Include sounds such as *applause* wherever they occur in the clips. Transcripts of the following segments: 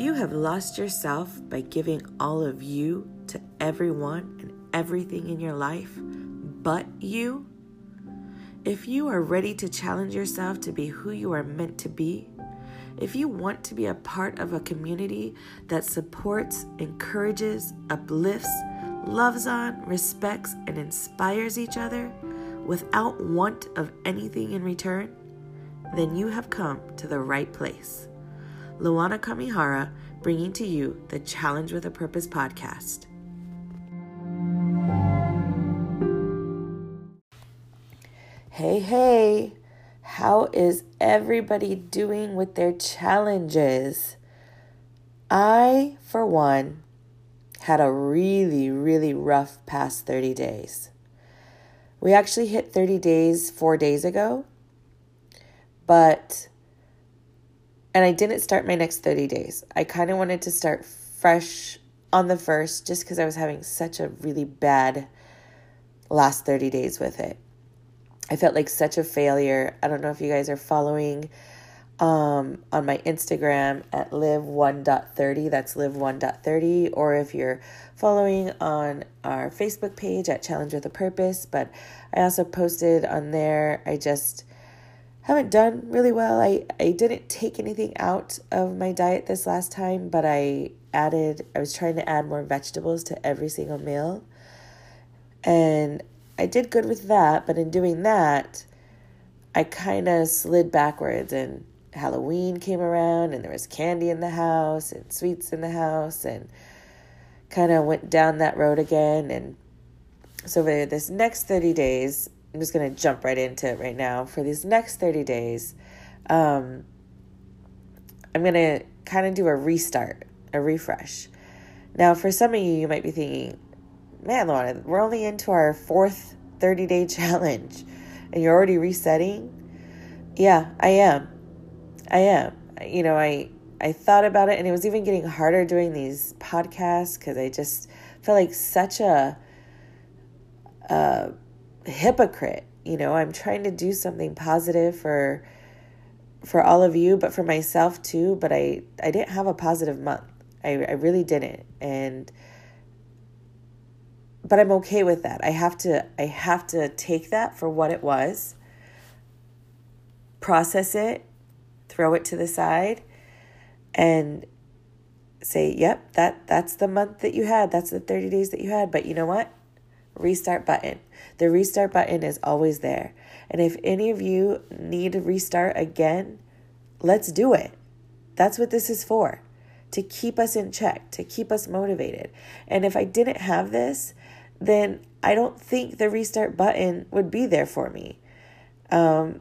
you have lost yourself by giving all of you to everyone and everything in your life but you, if you are ready to challenge yourself to be who you are meant to be, if you want to be a part of a community that supports, encourages, uplifts, loves on, respects, and inspires each other without want of anything in return, then you have come to the right place. Luana Kamihara bringing to you the Challenge with a Purpose podcast. Hey, hey, how is everybody doing with their challenges? I, for one, had a really, really rough past 30 days. We actually hit 30 days four days ago, but and I didn't start my next 30 days. I kind of wanted to start fresh on the first just because I was having such a really bad last 30 days with it. I felt like such a failure. I don't know if you guys are following um, on my Instagram at live1.30. That's live1.30. Or if you're following on our Facebook page at Challenge with a Purpose. But I also posted on there. I just haven't done really well. I, I didn't take anything out of my diet this last time, but I added, I was trying to add more vegetables to every single meal. And I did good with that, but in doing that, I kind of slid backwards and Halloween came around and there was candy in the house and sweets in the house and kind of went down that road again and so for this next 30 days I'm just going to jump right into it right now. For these next 30 days, um, I'm going to kind of do a restart, a refresh. Now, for some of you, you might be thinking, man, Luana, we're only into our fourth 30 day *laughs* challenge and you're already resetting. Yeah, I am. I am. You know, I I thought about it and it was even getting harder doing these podcasts because I just felt like such a uh hypocrite. You know, I'm trying to do something positive for for all of you, but for myself too. But I I didn't have a positive month. I I really didn't, and but I'm okay with that. I have to I have to take that for what it was. Process it, throw it to the side, and say, "Yep, that that's the month that you had. That's the 30 days that you had, but you know what? Restart button. The restart button is always there. And if any of you need to restart again, let's do it. That's what this is for to keep us in check, to keep us motivated. And if I didn't have this, then I don't think the restart button would be there for me. Um,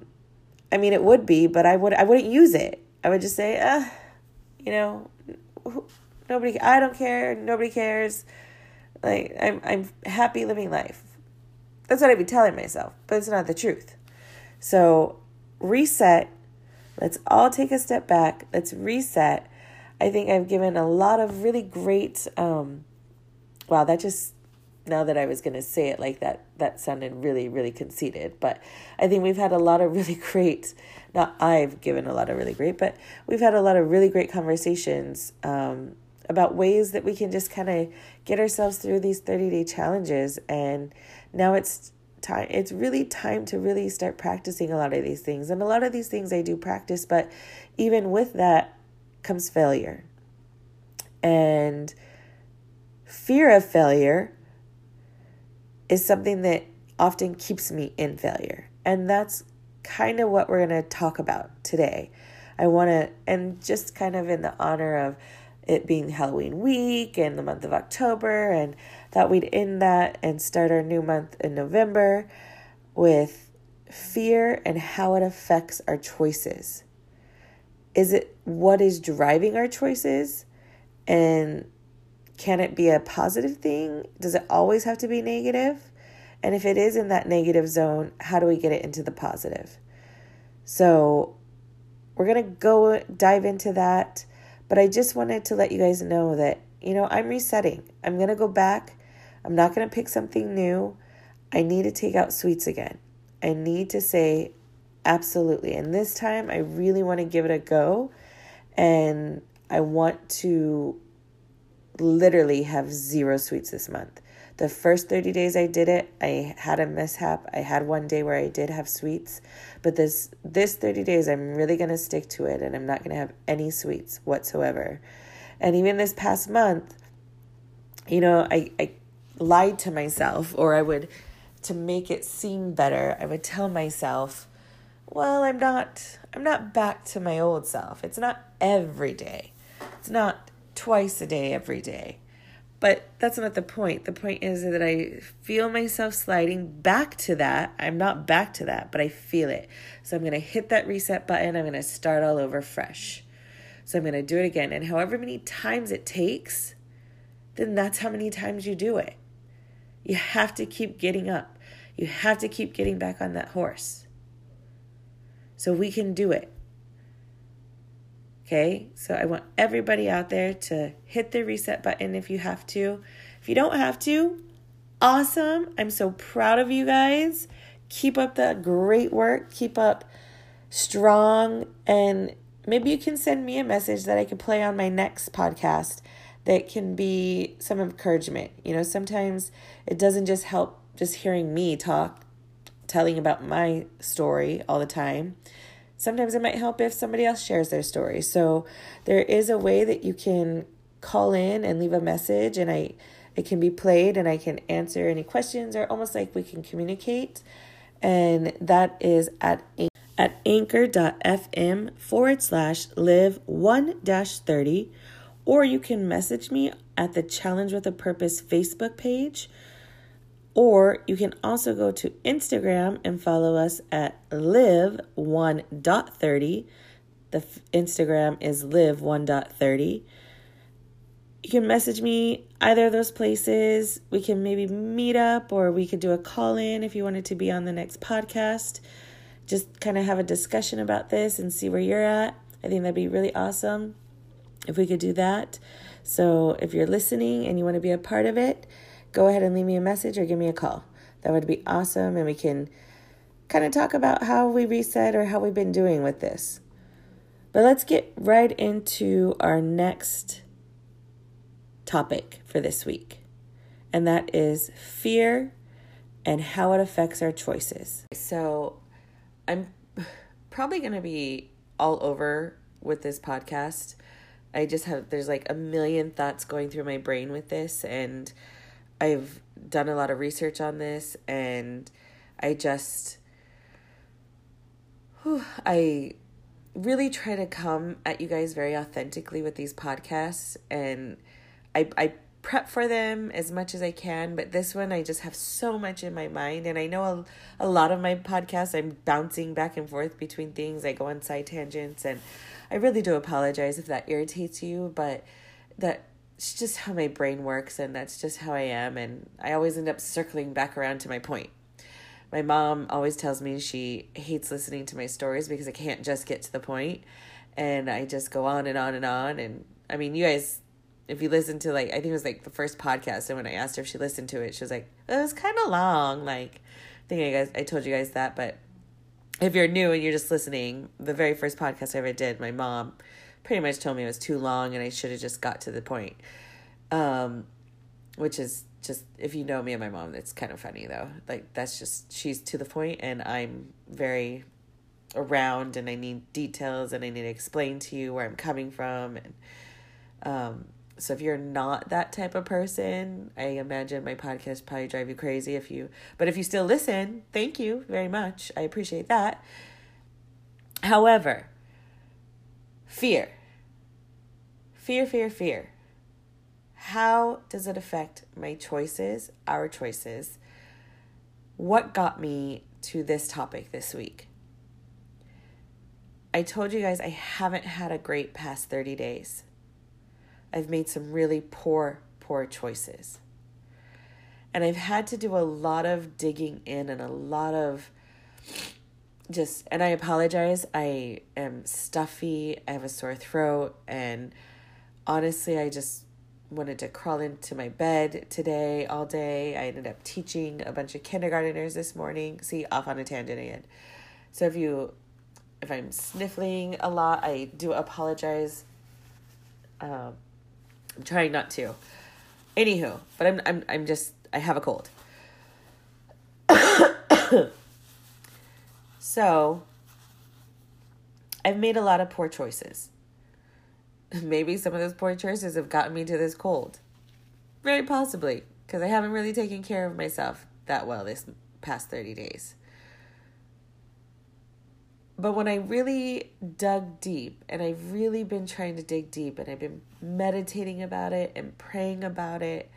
I mean, it would be, but I would I wouldn't use it. I would just say, ah, you know, nobody. I don't care. Nobody cares. Like I'm I'm happy living life. That's what I'd be telling myself, but it's not the truth. So reset. Let's all take a step back. Let's reset. I think I've given a lot of really great um wow, that just now that I was going to say it like that, that sounded really, really conceited. But I think we've had a lot of *laughs* really great, not I've given a lot of really great, but we've had a lot of really great conversations um, about ways that we can just kind of get ourselves through these 30 day challenges. And now it's time, it's really time to really start practicing a lot of these things. And a lot of these things I do practice, but even with that comes failure. And fear of failure is something that often keeps me in failure. And that's kind of what we're going to talk about today. I want to, and just kind of in the honor of it being Halloween week and the month of October, and thought we'd end that and start our new month in November with fear and how it affects our choices. Is it what is driving our choices? And can it be a positive thing? Does it always have to be negative? And if it is in that negative zone, how do we get it into the positive? So, we're going to go dive into that but I just wanted to let you guys know that, you know, I'm resetting. I'm going to go back. I'm not going to pick something new. I need to take out sweets again. I need to say absolutely. And this time I really want to give it a go. And I want to literally have zero sweets this month. The first 30 days I did it, I had a mishap. I had one day where I did have sweets, but this this 30 days I'm really going to stick to it and I'm not going to have any sweets whatsoever. And even this past month, you know, I I lied to myself or I would to make it seem better, I would tell myself, well, I'm not I'm not back to my old self. It's not every day. It's not twice a day every day. But that's not the point. The point is that I feel myself sliding back to that. I'm not back to that, but I feel it. So I'm going to hit that reset button. I'm going to start all over fresh. So I'm going to do it again. And however many times it takes, then that's how many times you do it. You have to keep getting up. You have to keep getting back on that horse. So we can do it. Okay, so I want everybody out there to hit the reset button if you have to. If you don't have to, awesome. I'm so proud of you guys. Keep up the great work. Keep up strong. And maybe you can send me a message that I can play on my next podcast that can be some encouragement. You know, sometimes it doesn't just help just hearing me talk, telling about my story all the time sometimes it might help if somebody else shares their story. So there is a way that you can call in and leave a message and I it can be played and I can answer any questions or almost like we can communicate. And that is at at anchor.fm forward slash live one dash 30 or you can message me at the Challenge with a Purpose Facebook page or you can also go to Instagram and follow us at live1.30. The f- Instagram is live1.30. You can message me either of those places. We can maybe meet up or we could do a call in if you wanted to be on the next podcast. Just kind of have a discussion about this and see where you're at. I think that'd be really awesome if we could do that. So if you're listening and you want to be a part of it, go ahead and leave me a message or give me a call. That would be awesome. And we can kind of talk about how we reset or how we've been doing with this. But let's get right into our next topic for this week, and that is fear and how it affects our choices. So, I'm probably going to be all over with this podcast. I just have, there's like a million thoughts going through my brain with this, and I've done a lot of research on this and I just whew, I really try to come at you guys very authentically with these podcasts and I I prep for them as much as I can, but this one I just have so much in my mind and I know a, a lot of my podcasts I'm bouncing back and forth between things. I go on side tangents and I really do apologize if that irritates you, but that it's just how my brain works and that's just how I am and I always end up circling back around to my point. My mom always tells me she hates listening to my stories because I can't just get to the point and I just go on and on and on and I mean you guys if you listen to like I think it was like the first podcast and when I asked her if she listened to it she was like it was kind of long like I think I guys I told you guys that but if you're new and you're just listening the very first podcast I ever did my mom pretty much told me it was too long and I should have just got to the point. Um, which is just if you know me and my mom, it's kind of funny though. Like that's just she's to the point and I'm very around and I need details and I need to explain to you where I'm coming from and um so if you're not that type of person, I imagine my podcast probably drive you crazy if you but if you still listen, thank you very much. I appreciate that. However, Fear. Fear, fear, fear. How does it affect my choices, our choices? What got me to this topic this week? I told you guys I haven't had a great past 30 days. I've made some really poor, poor choices. And I've had to do a lot of digging in and a lot of just and I apologize. I am stuffy. I have a sore throat and honestly, I just wanted to crawl into my bed today all day. I ended up teaching a bunch of kindergarteners this morning. See, off on a tangent again. So if you if I'm sniffling a lot, I do apologize. Um, I'm trying not to. Anywho, but I'm I'm I'm just I have a cold. *coughs* so I've made a lot of poor choices. *laughs* Maybe some of those poor choices have gotten me to this cold. Very possibly, because I haven't really taken care of myself that well this past 30 days. But when I really dug deep, and I've really been trying to dig deep, and I've been meditating about it and praying about it,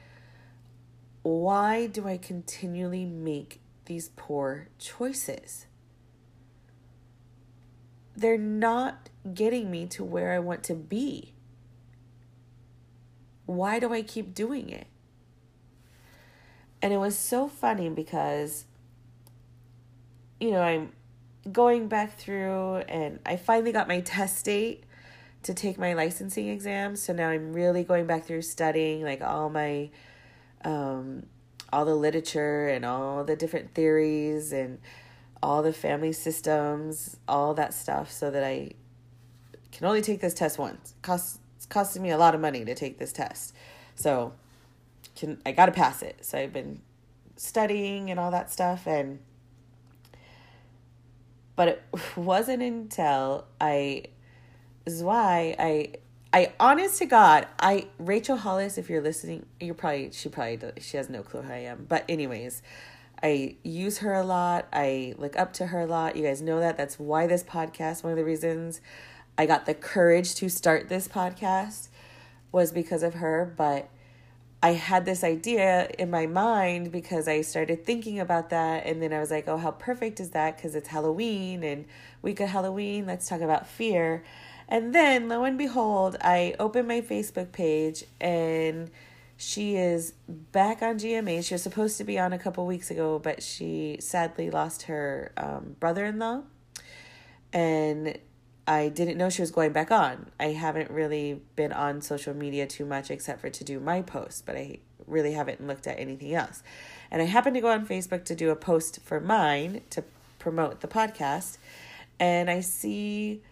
why do I continually make these poor choices? They're not getting me to where I want to be. Why do I keep doing it? And it was so funny because, you know, I'm going back through and I finally got my test date to take my licensing exam. So now I'm really going back through studying like all my um all the literature and all the different theories and all the family systems, all that stuff so that I can only take this test once. It costs it's costing me a lot of money to take this test. So can I got to pass it. So I've been studying and all that stuff and but it *laughs* wasn't until I this is why I I honest to God, I Rachel Hollis, if you're listening, you're probably she probably she has no clue who I am. But anyways, I use her a lot. I look up to her a lot. You guys know that. That's why this podcast, one of the reasons I got the courage to start this podcast was because of her, but I had this idea in my mind because I started thinking about that. And then I was like, oh, how perfect is that? Because it's Halloween and week of Halloween. Let's talk about fear. And then, lo and behold, I open my Facebook page and she is back on GMA. She was supposed to be on a couple weeks ago, but she sadly lost her um, brother in law. And I didn't know she was going back on. I haven't really been on social media too much except for to do my post, but I really haven't looked at anything else. And I happened to go on Facebook to do a post for mine to promote the podcast, and I see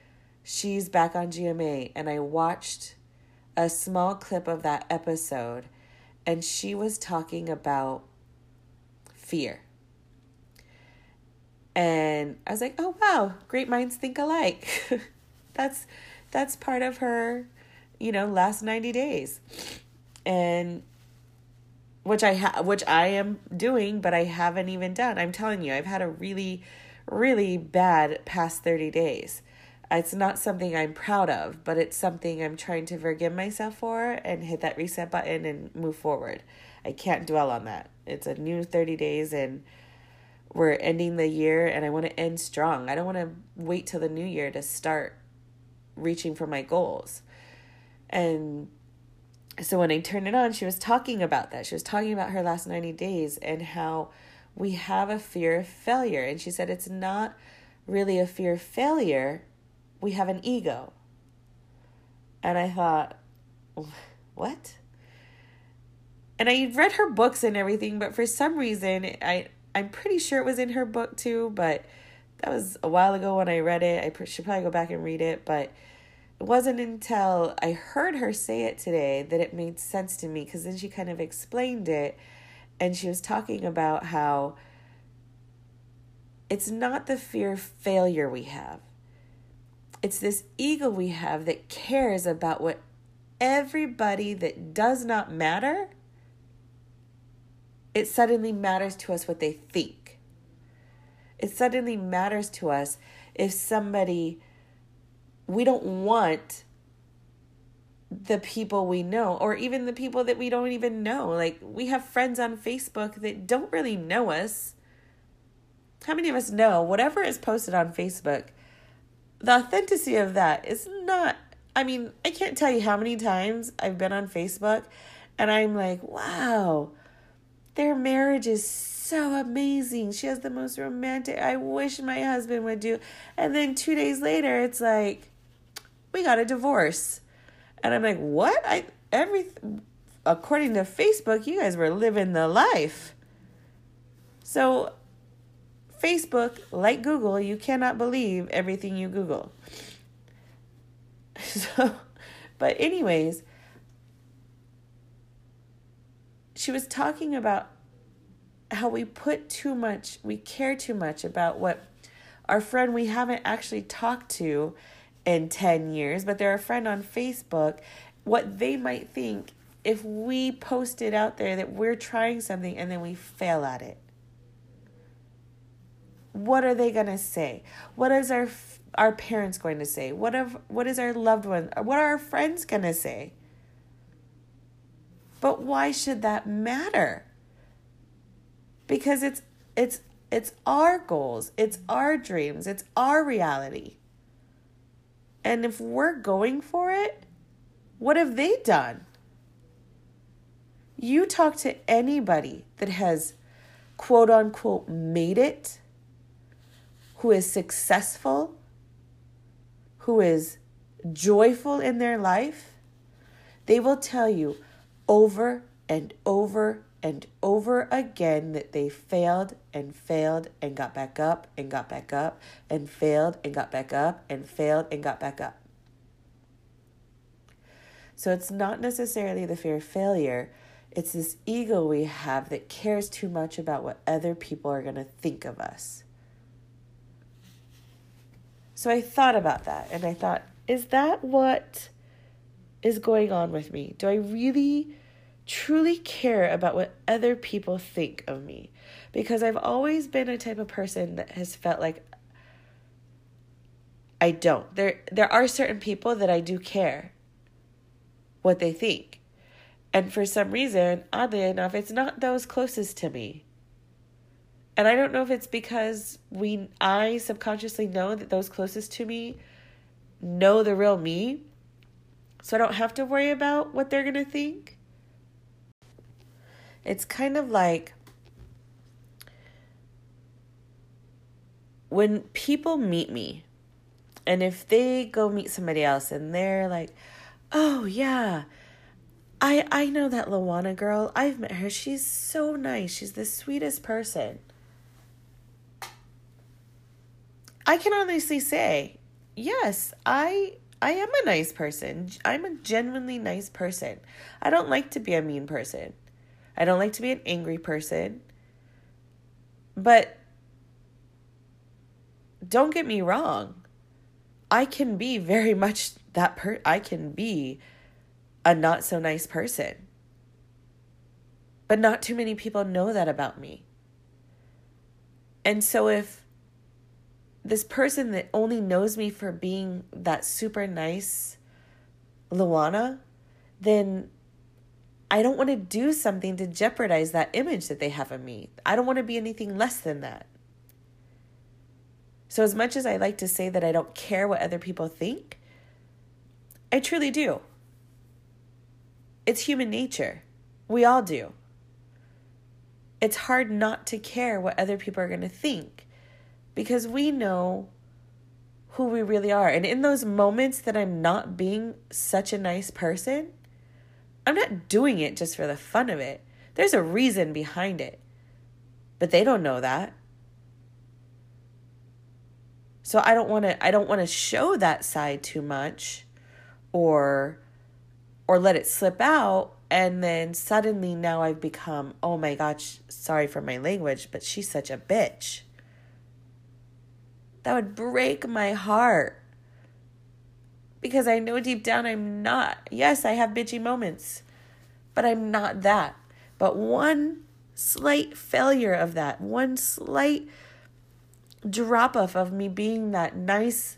she's back on GMA, and I watched a small clip of that episode, and she was talking about fear and I was like, "Oh wow, great minds think alike." *laughs* that's that's part of her, you know, last 90 days. And which I ha- which I am doing, but I haven't even done. I'm telling you, I've had a really really bad past 30 days. It's not something I'm proud of, but it's something I'm trying to forgive myself for and hit that reset button and move forward. I can't dwell on that. It's a new 30 days and we're ending the year and I want to end strong. I don't want to wait till the new year to start reaching for my goals. And so when I turned it on, she was talking about that. She was talking about her last 90 days and how we have a fear of failure. And she said it's not really a fear of failure, we have an ego. And I thought, what? And I read her books and everything, but for some reason, I I'm pretty sure it was in her book too, but that was a while ago when I read it. I should probably go back and read it, but it wasn't until I heard her say it today that it made sense to me because then she kind of explained it and she was talking about how it's not the fear of failure we have. It's this ego we have that cares about what everybody that does not matter it suddenly matters to us what they think. It suddenly matters to us if somebody, we don't want the people we know, or even the people that we don't even know. Like, we have friends on Facebook that don't really know us. How many of us know whatever is posted on Facebook, the authenticity of that is not, I mean, I can't tell you how many times I've been on Facebook and I'm like, wow their marriage is so amazing. She has the most romantic. I wish my husband would do. And then 2 days later it's like we got a divorce. And I'm like, "What? I every according to Facebook, you guys were living the life." So Facebook, like Google, you cannot believe everything you Google. *laughs* So But, anyways, she was talking about how we put too much, we care too much about what our friend we haven't actually talked to in 10 years, but they're a friend on Facebook, what they might think if we posted out there that we're trying something and then we fail at it. What are they going to say? What is our our parents going to say? What of what is our loved one? What are our friends going to say? But why should that matter? Because it's it's it's our goals, it's our dreams, it's our reality. And if we're going for it, what have they done? You talk to anybody that has quote unquote made it, who is successful, who is joyful in their life, they will tell you over and over and over again that they failed and failed and got back up and got back up and failed and got back up and failed and got back up. So it's not necessarily the fear of failure, it's this ego we have that cares too much about what other people are going to think of us. So I thought about that and I thought, is that what is going on with me? Do I really truly care about what other people think of me because I've always been a type of person that has felt like I don't. There there are certain people that I do care what they think. And for some reason, oddly enough, it's not those closest to me. And I don't know if it's because we I subconsciously know that those closest to me know the real me. So I don't have to worry about what they're going to think. It's kind of like when people meet me, and if they go meet somebody else and they're like, oh, yeah. I, I know that Luana girl. I've met her. She's so nice. She's the sweetest person. I can honestly say, yes, I I am a nice person. I'm a genuinely nice person. I don't like to be a mean person. I don't like to be an angry person. But don't get me wrong. I can be very much that per I can be a not so nice person. But not too many people know that about me. And so if this person that only knows me for being that super nice Luana, then I don't want to do something to jeopardize that image that they have of me. I don't want to be anything less than that. So, as much as I like to say that I don't care what other people think, I truly do. It's human nature. We all do. It's hard not to care what other people are going to think because we know who we really are. And in those moments that I'm not being such a nice person, I'm not doing it just for the fun of it. There's a reason behind it. But they don't know that. So I don't want to I don't want to show that side too much or or let it slip out and then suddenly now I've become, "Oh my gosh, sorry for my language, but she's such a bitch." That would break my heart because I know deep down I'm not. Yes, I have bitchy moments, but I'm not that. But one slight failure of that, one slight drop off of me being that nice,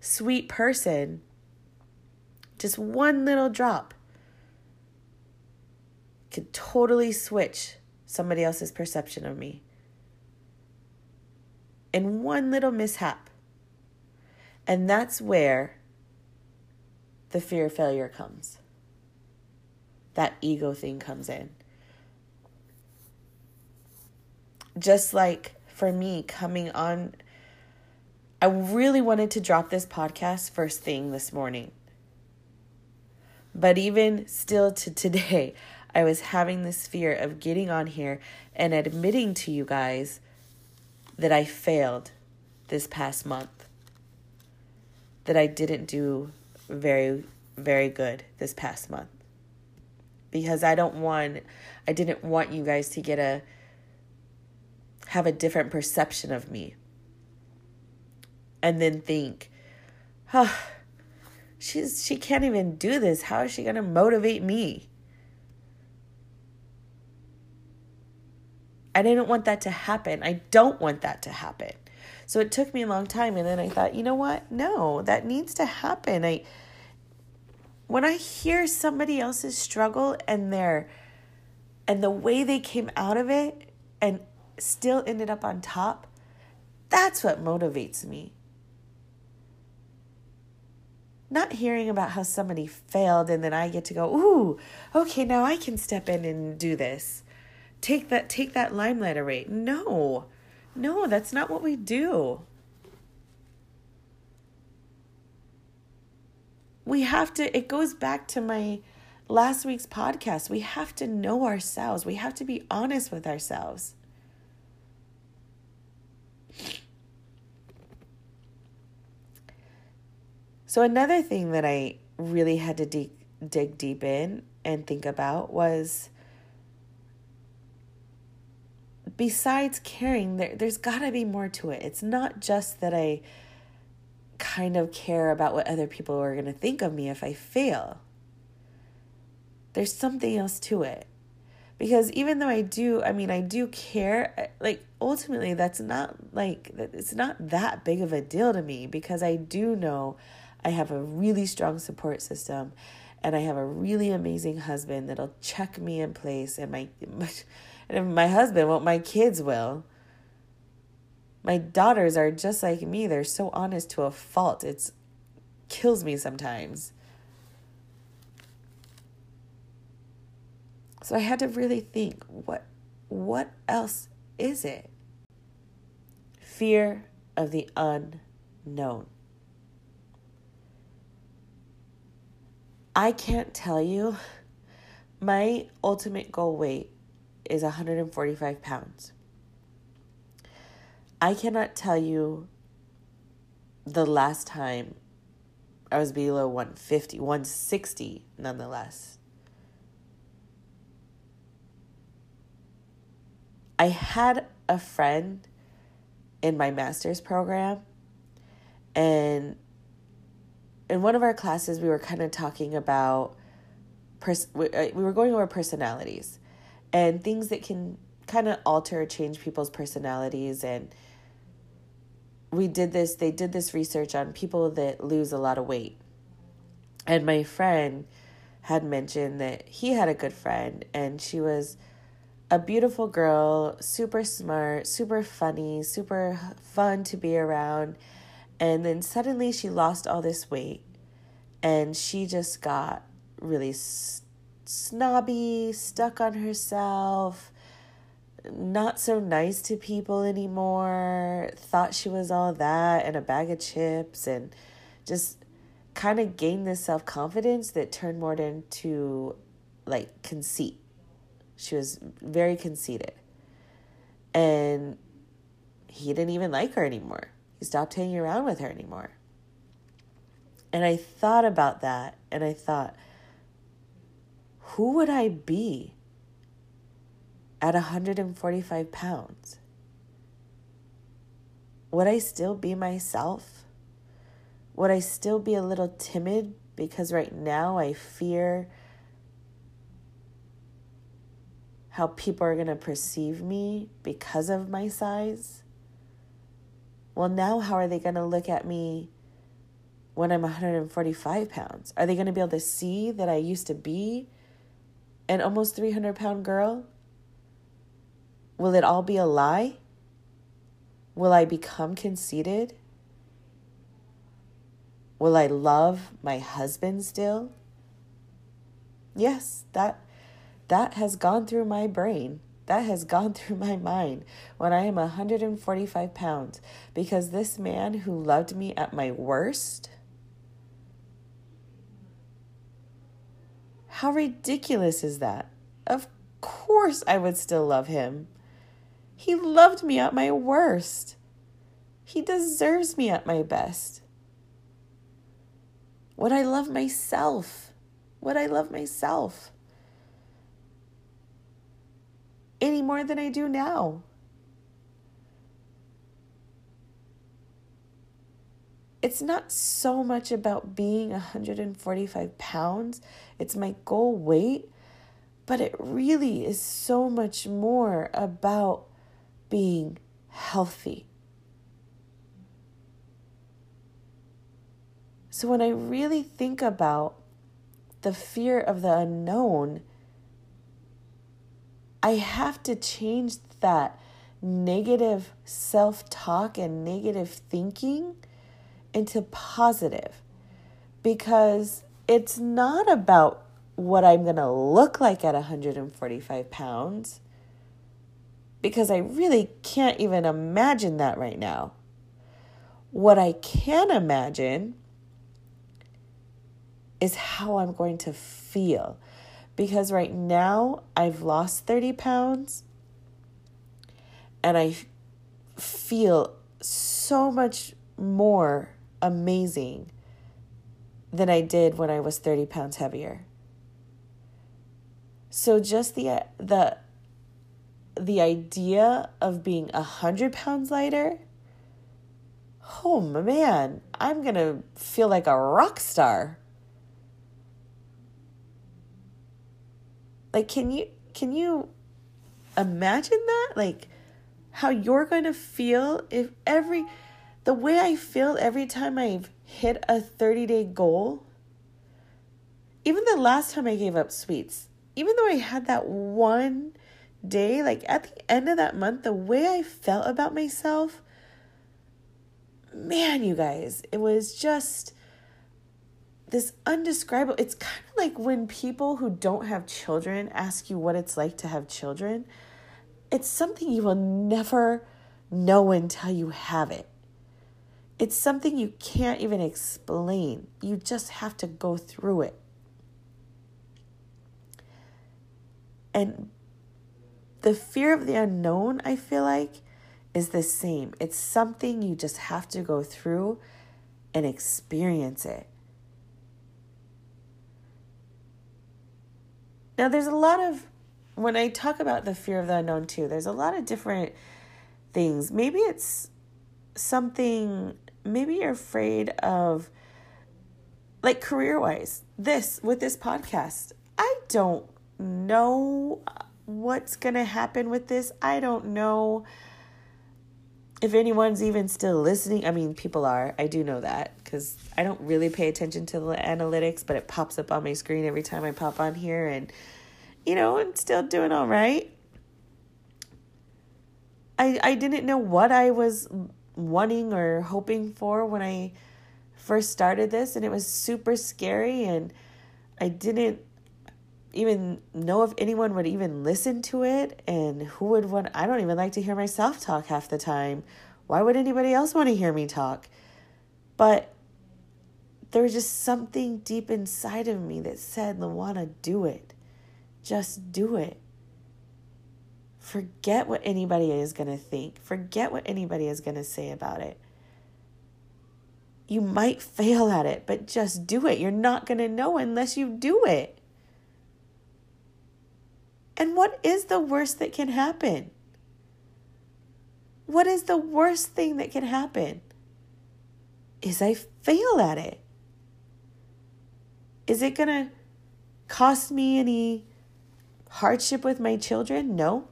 sweet person, just one little drop could totally switch somebody else's perception of me. In one little mishap. And that's where the fear of failure comes. That ego thing comes in. Just like for me coming on, I really wanted to drop this podcast first thing this morning. But even still to today, *laughs* I was having this fear of getting on here and admitting to you guys that I failed this past month. That I didn't do very very good this past month because I don't want I didn't want you guys to get a have a different perception of me and then think, "Oh, she's she can't even do this. How is she going to motivate me?" I didn't want that to happen. I don't want that to happen. So it took me a long time and then I thought, "You know what? No, that needs to happen." I when I hear somebody else's struggle and their and the way they came out of it and still ended up on top, that's what motivates me. Not hearing about how somebody failed and then I get to go, "Ooh, okay, now I can step in and do this." Take that take that limelight away. No. No, that's not what we do. we have to, it goes back to my last week's podcast. We have to know ourselves, we have to be honest with ourselves. So, another thing that I really had to dig, dig deep in and think about was besides caring, there, there's got to be more to it. It's not just that I kind of care about what other people are going to think of me if I fail. There's something else to it. Because even though I do, I mean, I do care, like, ultimately, that's not like, it's not that big of a deal to me because I do know I have a really strong support system and I have a really amazing husband that'll check me in place and my, my *laughs* and if my husband won't, my kids will. My daughters are just like me. They're so honest to a fault. It's kills me sometimes. So I had to really think what what else is it? Fear of the unknown. I can't tell you my ultimate goal weight is 145 pounds. I cannot tell you the last time I was below 150, 160 nonetheless. I had a friend in my master's program, and in one of our classes, we were kind of talking about pers- we uh, were going over personalities and things that can kind of alter or change people's personalities and we did this they did this research on people that lose a lot of weight. And my friend had mentioned that he had a good friend and she was a beautiful girl super smart super funny super fun to be around. And then suddenly she lost all this weight and she just got really snobby stuck on herself not so nice to people anymore, thought she was all that and a bag of chips, and just kind of gained this self confidence that turned more into like conceit. She was very conceited. And he didn't even like her anymore. He stopped hanging around with her anymore. And I thought about that and I thought, who would I be at 145 pounds? Would I still be myself? Would I still be a little timid because right now I fear how people are going to perceive me because of my size? Well, now how are they going to look at me when I'm 145 pounds? Are they going to be able to see that I used to be an almost 300 pound girl? Will it all be a lie? Will I become conceited? Will I love my husband still? Yes, that that has gone through my brain. That has gone *laughs* through my mind when I am 145 pounds because this man who loved me at my worst. How ridiculous is that? Of course, I would still love him. He loved me at my worst. He deserves me at my best. Would I love myself? Would I love myself? Any more than I do now? It's not so much about being 145 pounds, it's my goal weight, but it really is so much more about being healthy. So when I really think about the fear of the unknown, I have to change that negative self talk and negative thinking into positive because it's not about what I'm going to look like at 145 pounds because I really can't even imagine that right now. What I can imagine is how I'm going to feel because right now I've lost 30 pounds and I feel so much more amazing than I did when I was 30 pounds heavier. So just the the the idea of being a hundred pounds lighter, oh man, I'm gonna feel like a rock star. Like, can you can you imagine that? Like, how you're going to feel if every the way I feel every time I've hit a 30 day goal, even the last time I gave up sweets, even though I had that one day, like at the end of that month, the way I felt about myself, man, you guys, it was just this undescribable. It's kind of like when people who don't have children ask you what it's like to have children. It's something you will never know until you have it. It's something you can't even explain. You just have to go through it. And the fear of the unknown, I feel like, is the same. It's something you just have to go through and experience it. Now, there's a lot of, when I talk about the fear of the unknown too, there's a lot of different things. Maybe it's something, maybe you're afraid of, like career wise, this with this podcast. I don't know what's going to happen with this. I don't know if anyone's even still listening. I mean, people are. I do know that because I don't really pay attention to the analytics, but it pops up on my screen every time I pop on here. And, you know, I'm still doing all right. I, I didn't know what I was wanting or hoping for when I first started this, and it was super scary. And I didn't even know if anyone would even listen to it and who would want I don't even like to hear myself talk half the time. Why would anybody else want to hear me talk? But there was just something deep inside of me that said, Luana, do it. Just do it. Forget what anybody is going to think. Forget what anybody is going to say about it. You might fail at it, but just do it. You're not going to know unless you do it. And what is the worst that can happen? What is the worst thing that can happen? Is I fail at it. Is it going to cost me any hardship with my children? No.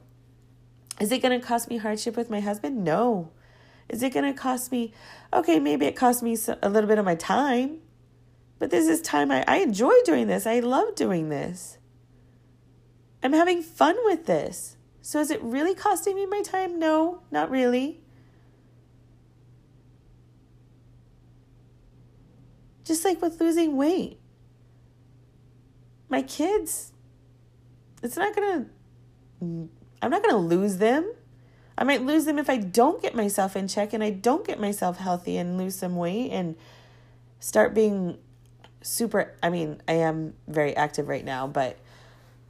Is it going to cost me hardship with my husband? No. Is it going to cost me, okay, maybe it cost me a little bit of my time, but this is time I, I enjoy doing this. I love doing this. I'm having fun with this. So is it really costing me my time? No, not really. Just like with losing weight. My kids, it's not going to, I'm not going to lose them. I might lose them if I don't get myself in check and I don't get myself healthy and lose some weight and start being super. I mean, I am very active right now, but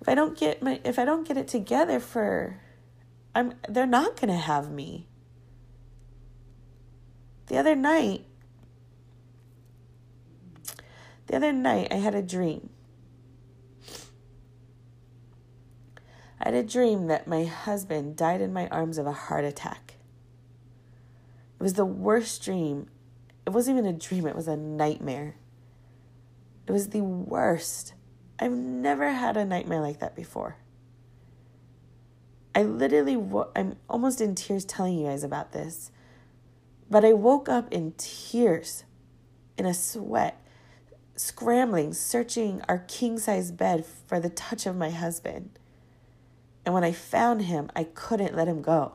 if I don't get my if I don't get it together for I'm they're not going to have me. The other night The other night, I had a dream. I had a dream that my husband died in my arms of a heart attack. It was the worst dream. It wasn't even a dream, it was a nightmare. It was the worst. I've never had a nightmare like that before. I literally, I'm almost in tears telling you guys about this. But I woke up in tears, in a sweat, scrambling, searching our king size bed for the touch of my husband. And when I found him, I couldn't let him go.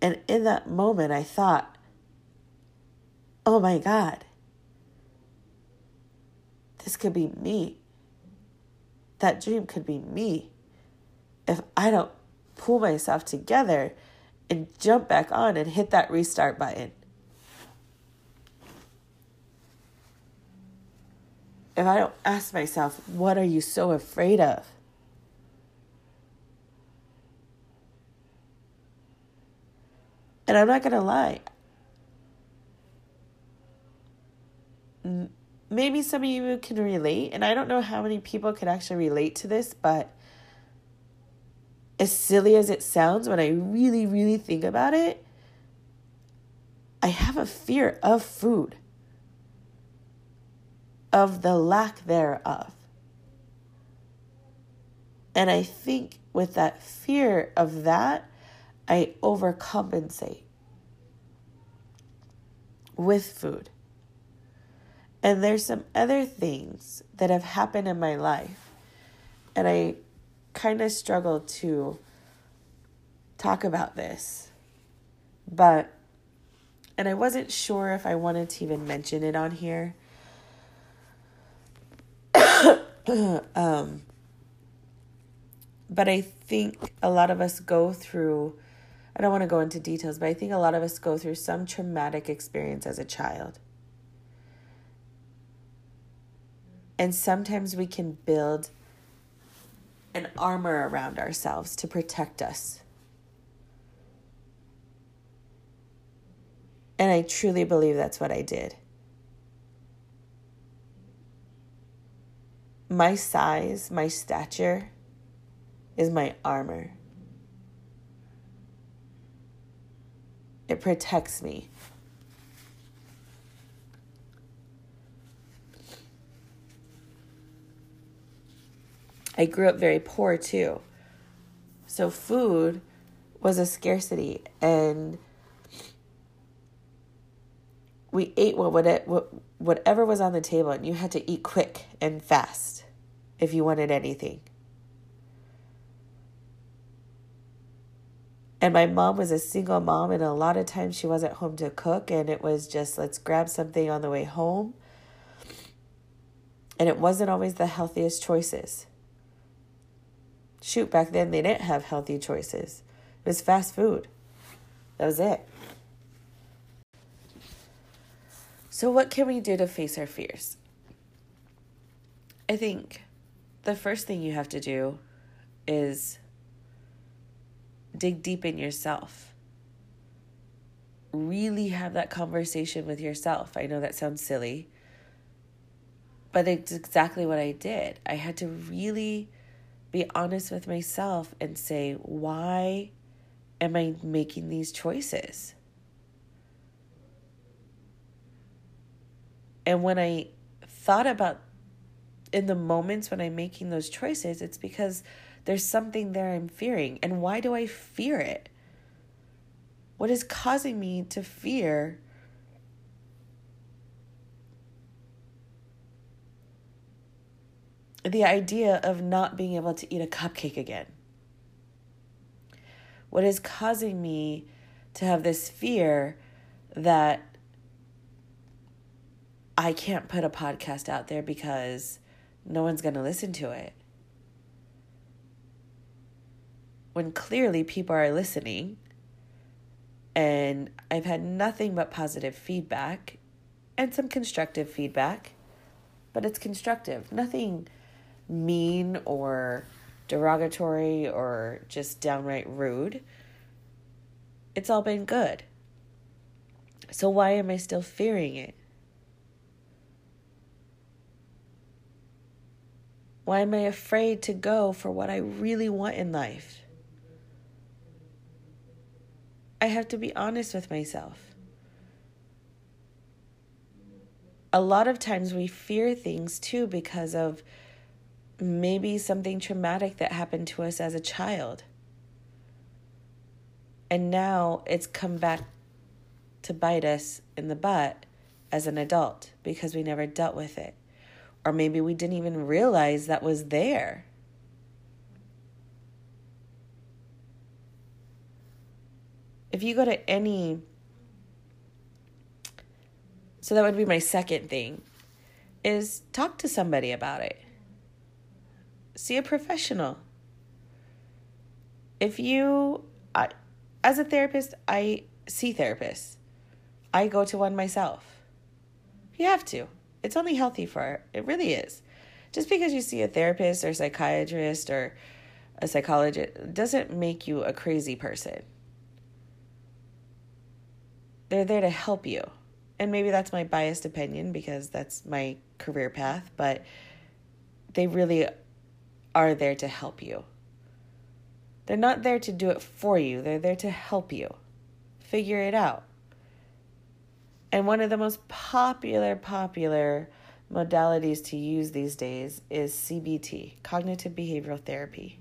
And in that moment, I thought, oh my God, this could be me. That dream could be me. If I don't pull myself together and jump back on and hit that restart button. If I don't ask myself, what are you so afraid of? And I'm not going to lie. Maybe some of you can relate, and I don't know how many people can actually relate to this, but as silly as it sounds, when I really, really think about it, I have a fear of food, of the lack thereof. And I think with that fear of that, I overcompensate with food. And there's some other things that have happened in my life. And I kind of struggled to talk about this. But, and I wasn't sure if I wanted to even mention it on here. *clears throat* um, but I think a lot of us go through I don't want to go into details, but I think a lot of us go through some traumatic experience as a child. And sometimes we can build an armor around ourselves to protect us. And I truly believe that's what I did. My size, my stature is my armor. It protects me. I grew up very poor too. So food was a scarcity and we ate what, it what whatever was on the table and you had to eat quick and fast if you wanted anything. And my mom was a single mom, and a lot of times she wasn't home to cook, and it was just let's grab something on the way home. And it wasn't always the healthiest choices. Shoot, back then they didn't have healthy choices, it was fast food. That was it. So, what can we do to face our fears? I think the first thing you have to do is dig deep in yourself. Really have that conversation with yourself. I know that sounds silly, but it's exactly what I did. I had to really be honest with myself and say, why am I making these choices? And when I thought about in the moments when I'm making those choices, it's because there's something there I'm fearing. And why do I fear it? What is causing me to fear the idea of not being able to eat a cupcake again? What is causing me to have this fear that I can't put a podcast out there because no one's going to listen to it? when clearly people are listening. And I've had nothing but positive feedback and some constructive feedback, but it's constructive. Nothing mean or derogatory or just downright rude. It's all been good. So why am I still fearing it? Why am I afraid to go for what I really want in life? I have to be honest with myself. A lot of times we fear things too because of maybe something traumatic that happened to us as a child. And now it's come back to bite us in the butt as an adult because we never dealt with it. Or maybe we didn't even realize that was there. if you go to any so that would be my second thing is talk to somebody about it. See a professional. If you I, as a therapist i see therapists. I go to one myself. You have to it's only healthy for it really is just because you see a therapist or psychiatrist or a psychologist doesn't make you a crazy person they're there to help you. And maybe that's my biased opinion because that's my career path, but they really are there to help you. They're not there to do it for you, they're there to help you figure it out. And one of the most popular, popular modalities to use these days is CBT, cognitive behavioral therapy.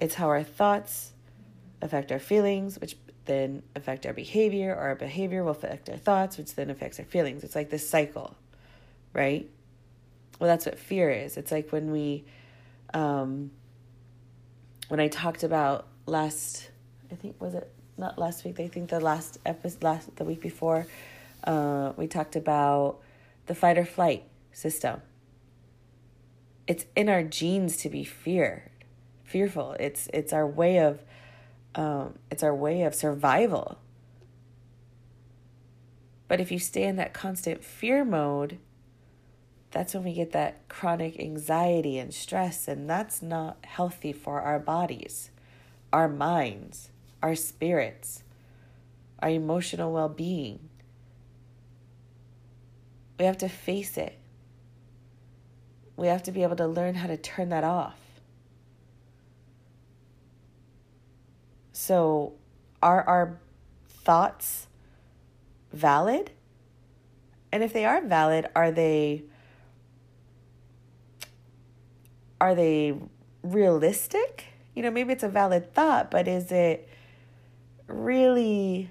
It's how our thoughts affect our feelings, which then affect our behavior, or our behavior will affect our thoughts, which then affects our feelings. It's like this cycle, right? Well, that's what fear is. It's like when we, um, when I talked about last, I think was it not last week? I think the last episode, last the week before, uh, we talked about the fight or flight system. It's in our genes to be feared, fearful. It's it's our way of um, it's our way of survival. But if you stay in that constant fear mode, that's when we get that chronic anxiety and stress, and that's not healthy for our bodies, our minds, our spirits, our emotional well being. We have to face it. We have to be able to learn how to turn that off. So, are our thoughts valid? And if they are valid, are they are they realistic? You know, maybe it's a valid thought, but is it really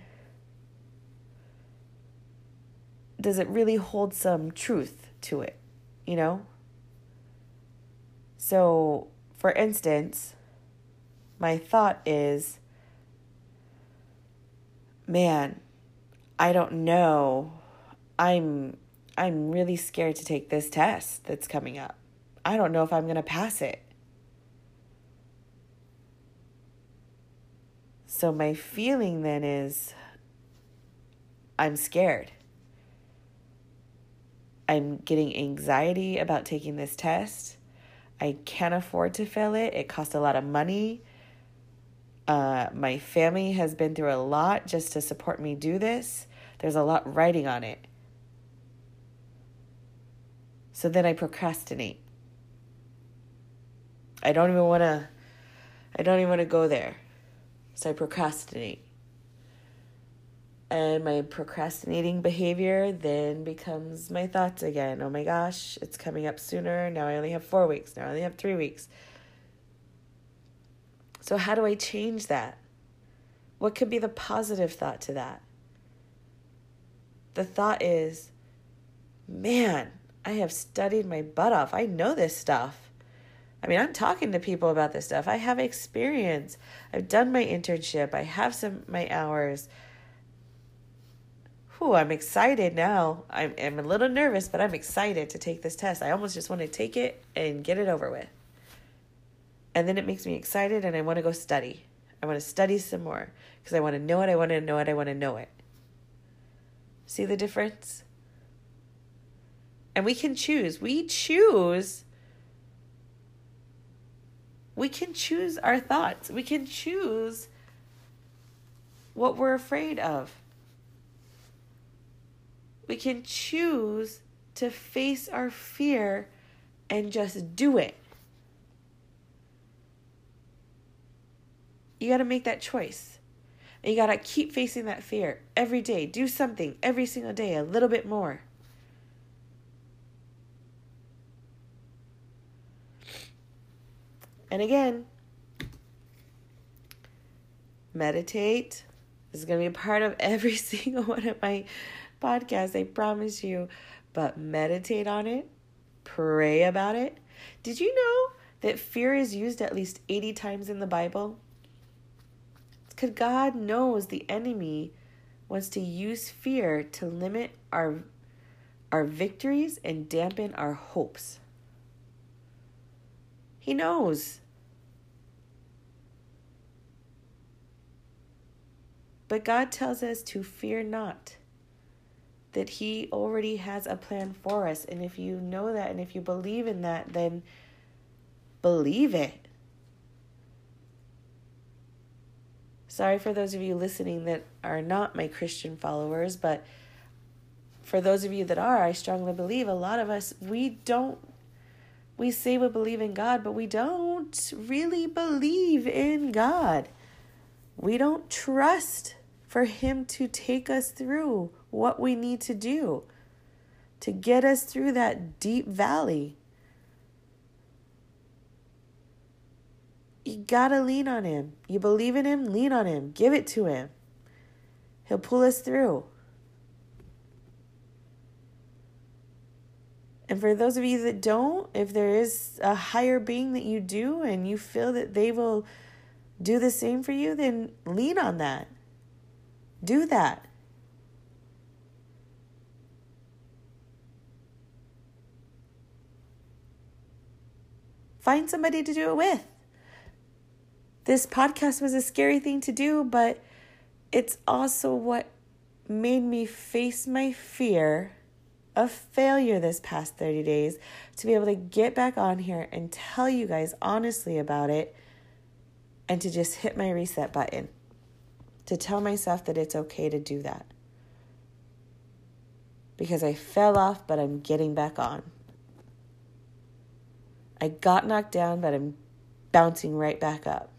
does it really hold some truth to it, you know? So, for instance, my thought is man, I don't know. I'm I'm really scared to take this test that's coming up. I don't know if I'm going to pass it. So my feeling then is I'm scared. I'm getting anxiety about taking this test. I can't afford to fail it. It costs a lot of money. Uh, my family has been through a lot just to support me do this. There's a lot writing on it. So then I procrastinate. I don't even want to I don't even want to go there. So I procrastinate. And my procrastinating behavior then becomes my thoughts again. Oh my gosh, it's coming up sooner. Now I only have 4 weeks. Now I only have 3 weeks. So, how do I change that? What could be the positive thought to that? The thought is, man, I have studied my butt off. I know this stuff. I mean, I'm talking to people about this stuff. I have experience. I've done my internship. I have some my hours. Whew, I'm excited now. I'm, I'm a little nervous, but I'm excited to take this test. I almost just want to take it and get it over with. And then it makes me excited and I want to go study. I want to study some more because I want to know it, I want to know it, I want to know it. See the difference? And we can choose. We choose. We can choose our thoughts. We can choose what we're afraid of. We can choose to face our fear and just do it. You got to make that choice. And you got to keep facing that fear every day. Do something every single day, a little bit more. And again, meditate. This is going to be a part of every *laughs* single one of my podcasts, I promise you. But meditate on it, pray about it. Did you know that fear is used at least 80 times in the Bible? Because God knows the enemy wants to use fear to limit our, our victories and dampen our hopes. He knows. But God tells us to fear not, that He already has a plan for us. And if you know that and if you believe in that, then believe it. Sorry for those of you listening that are not my Christian followers, but for those of you that are, I strongly believe a lot of us, we don't, we say we believe in God, but we don't really believe in God. We don't trust for Him to take us through what we need to do to get us through that deep valley. You gotta lean on Him. You believe in Him, lean on Him, give it to Him. He'll pull us through. And for those of you that don't, if there is a higher being that you do and you feel that they will do the same for you, then lean on that. Do that. Find somebody to do it with. This podcast was a scary thing to do, but it's also what made me face my fear of failure this past 30 days to be able to get back on here and tell you guys honestly about it and to just hit my reset button, to tell myself that it's okay to do that. Because I fell off, but I'm getting back on. I got knocked down, but I'm bouncing right back up.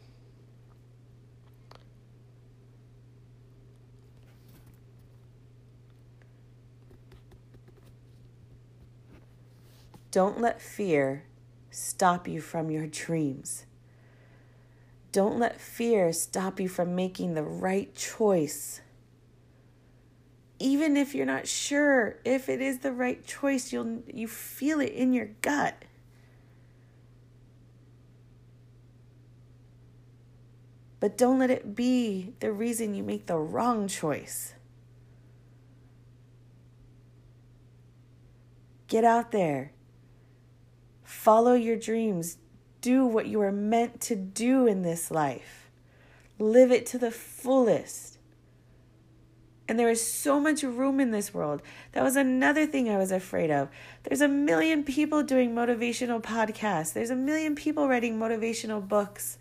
Don't let fear stop you from your dreams. Don't let fear stop you from making the right choice. Even if you're not sure if it is the right choice, you'll you feel it in your gut. But don't let it be the reason you make the wrong choice. Get out there. Follow your dreams do what you are meant to do in this life. Live it to the fullest. And there is so much room in this world. That was another thing I was afraid of. There's a million people doing motivational podcasts, there's a million people writing motivational books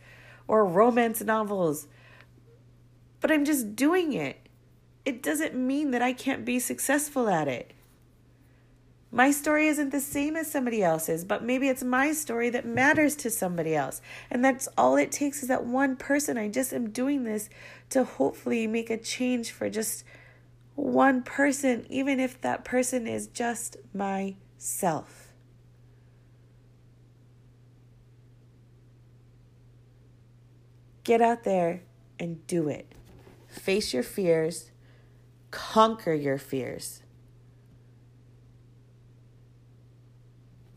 or romance novels. But I'm just doing it. It doesn't mean that I can't be successful at it. My story isn't the same as somebody else's, but maybe it's my story that matters to somebody else. And that's all it takes is that one person. I just am doing this to hopefully make a change for just one person, even if that person is just myself. Get out there and do it. Face your fears, conquer your fears.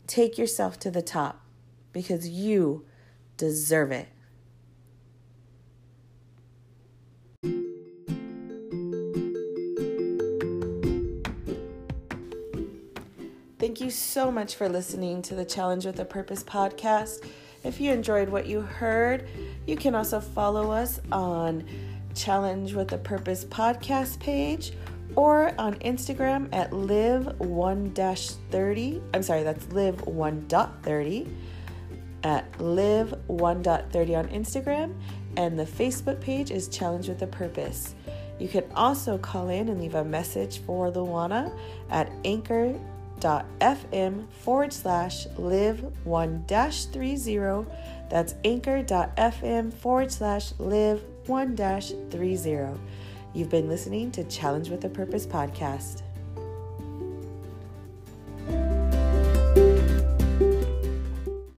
Take yourself to the top because you deserve it. Thank you so much for listening to the Challenge with a Purpose podcast. If you enjoyed what you heard, you can also follow us on Challenge with a Purpose podcast page or on Instagram at live1-30. I'm sorry, that's live1.30 at live1.30 on Instagram and the Facebook page is Challenge with a Purpose. You can also call in and leave a message for Luana at anchor.fm forward slash live1-30. That's anchor.fm forward slash live1-30. You've been listening to Challenge with a Purpose podcast.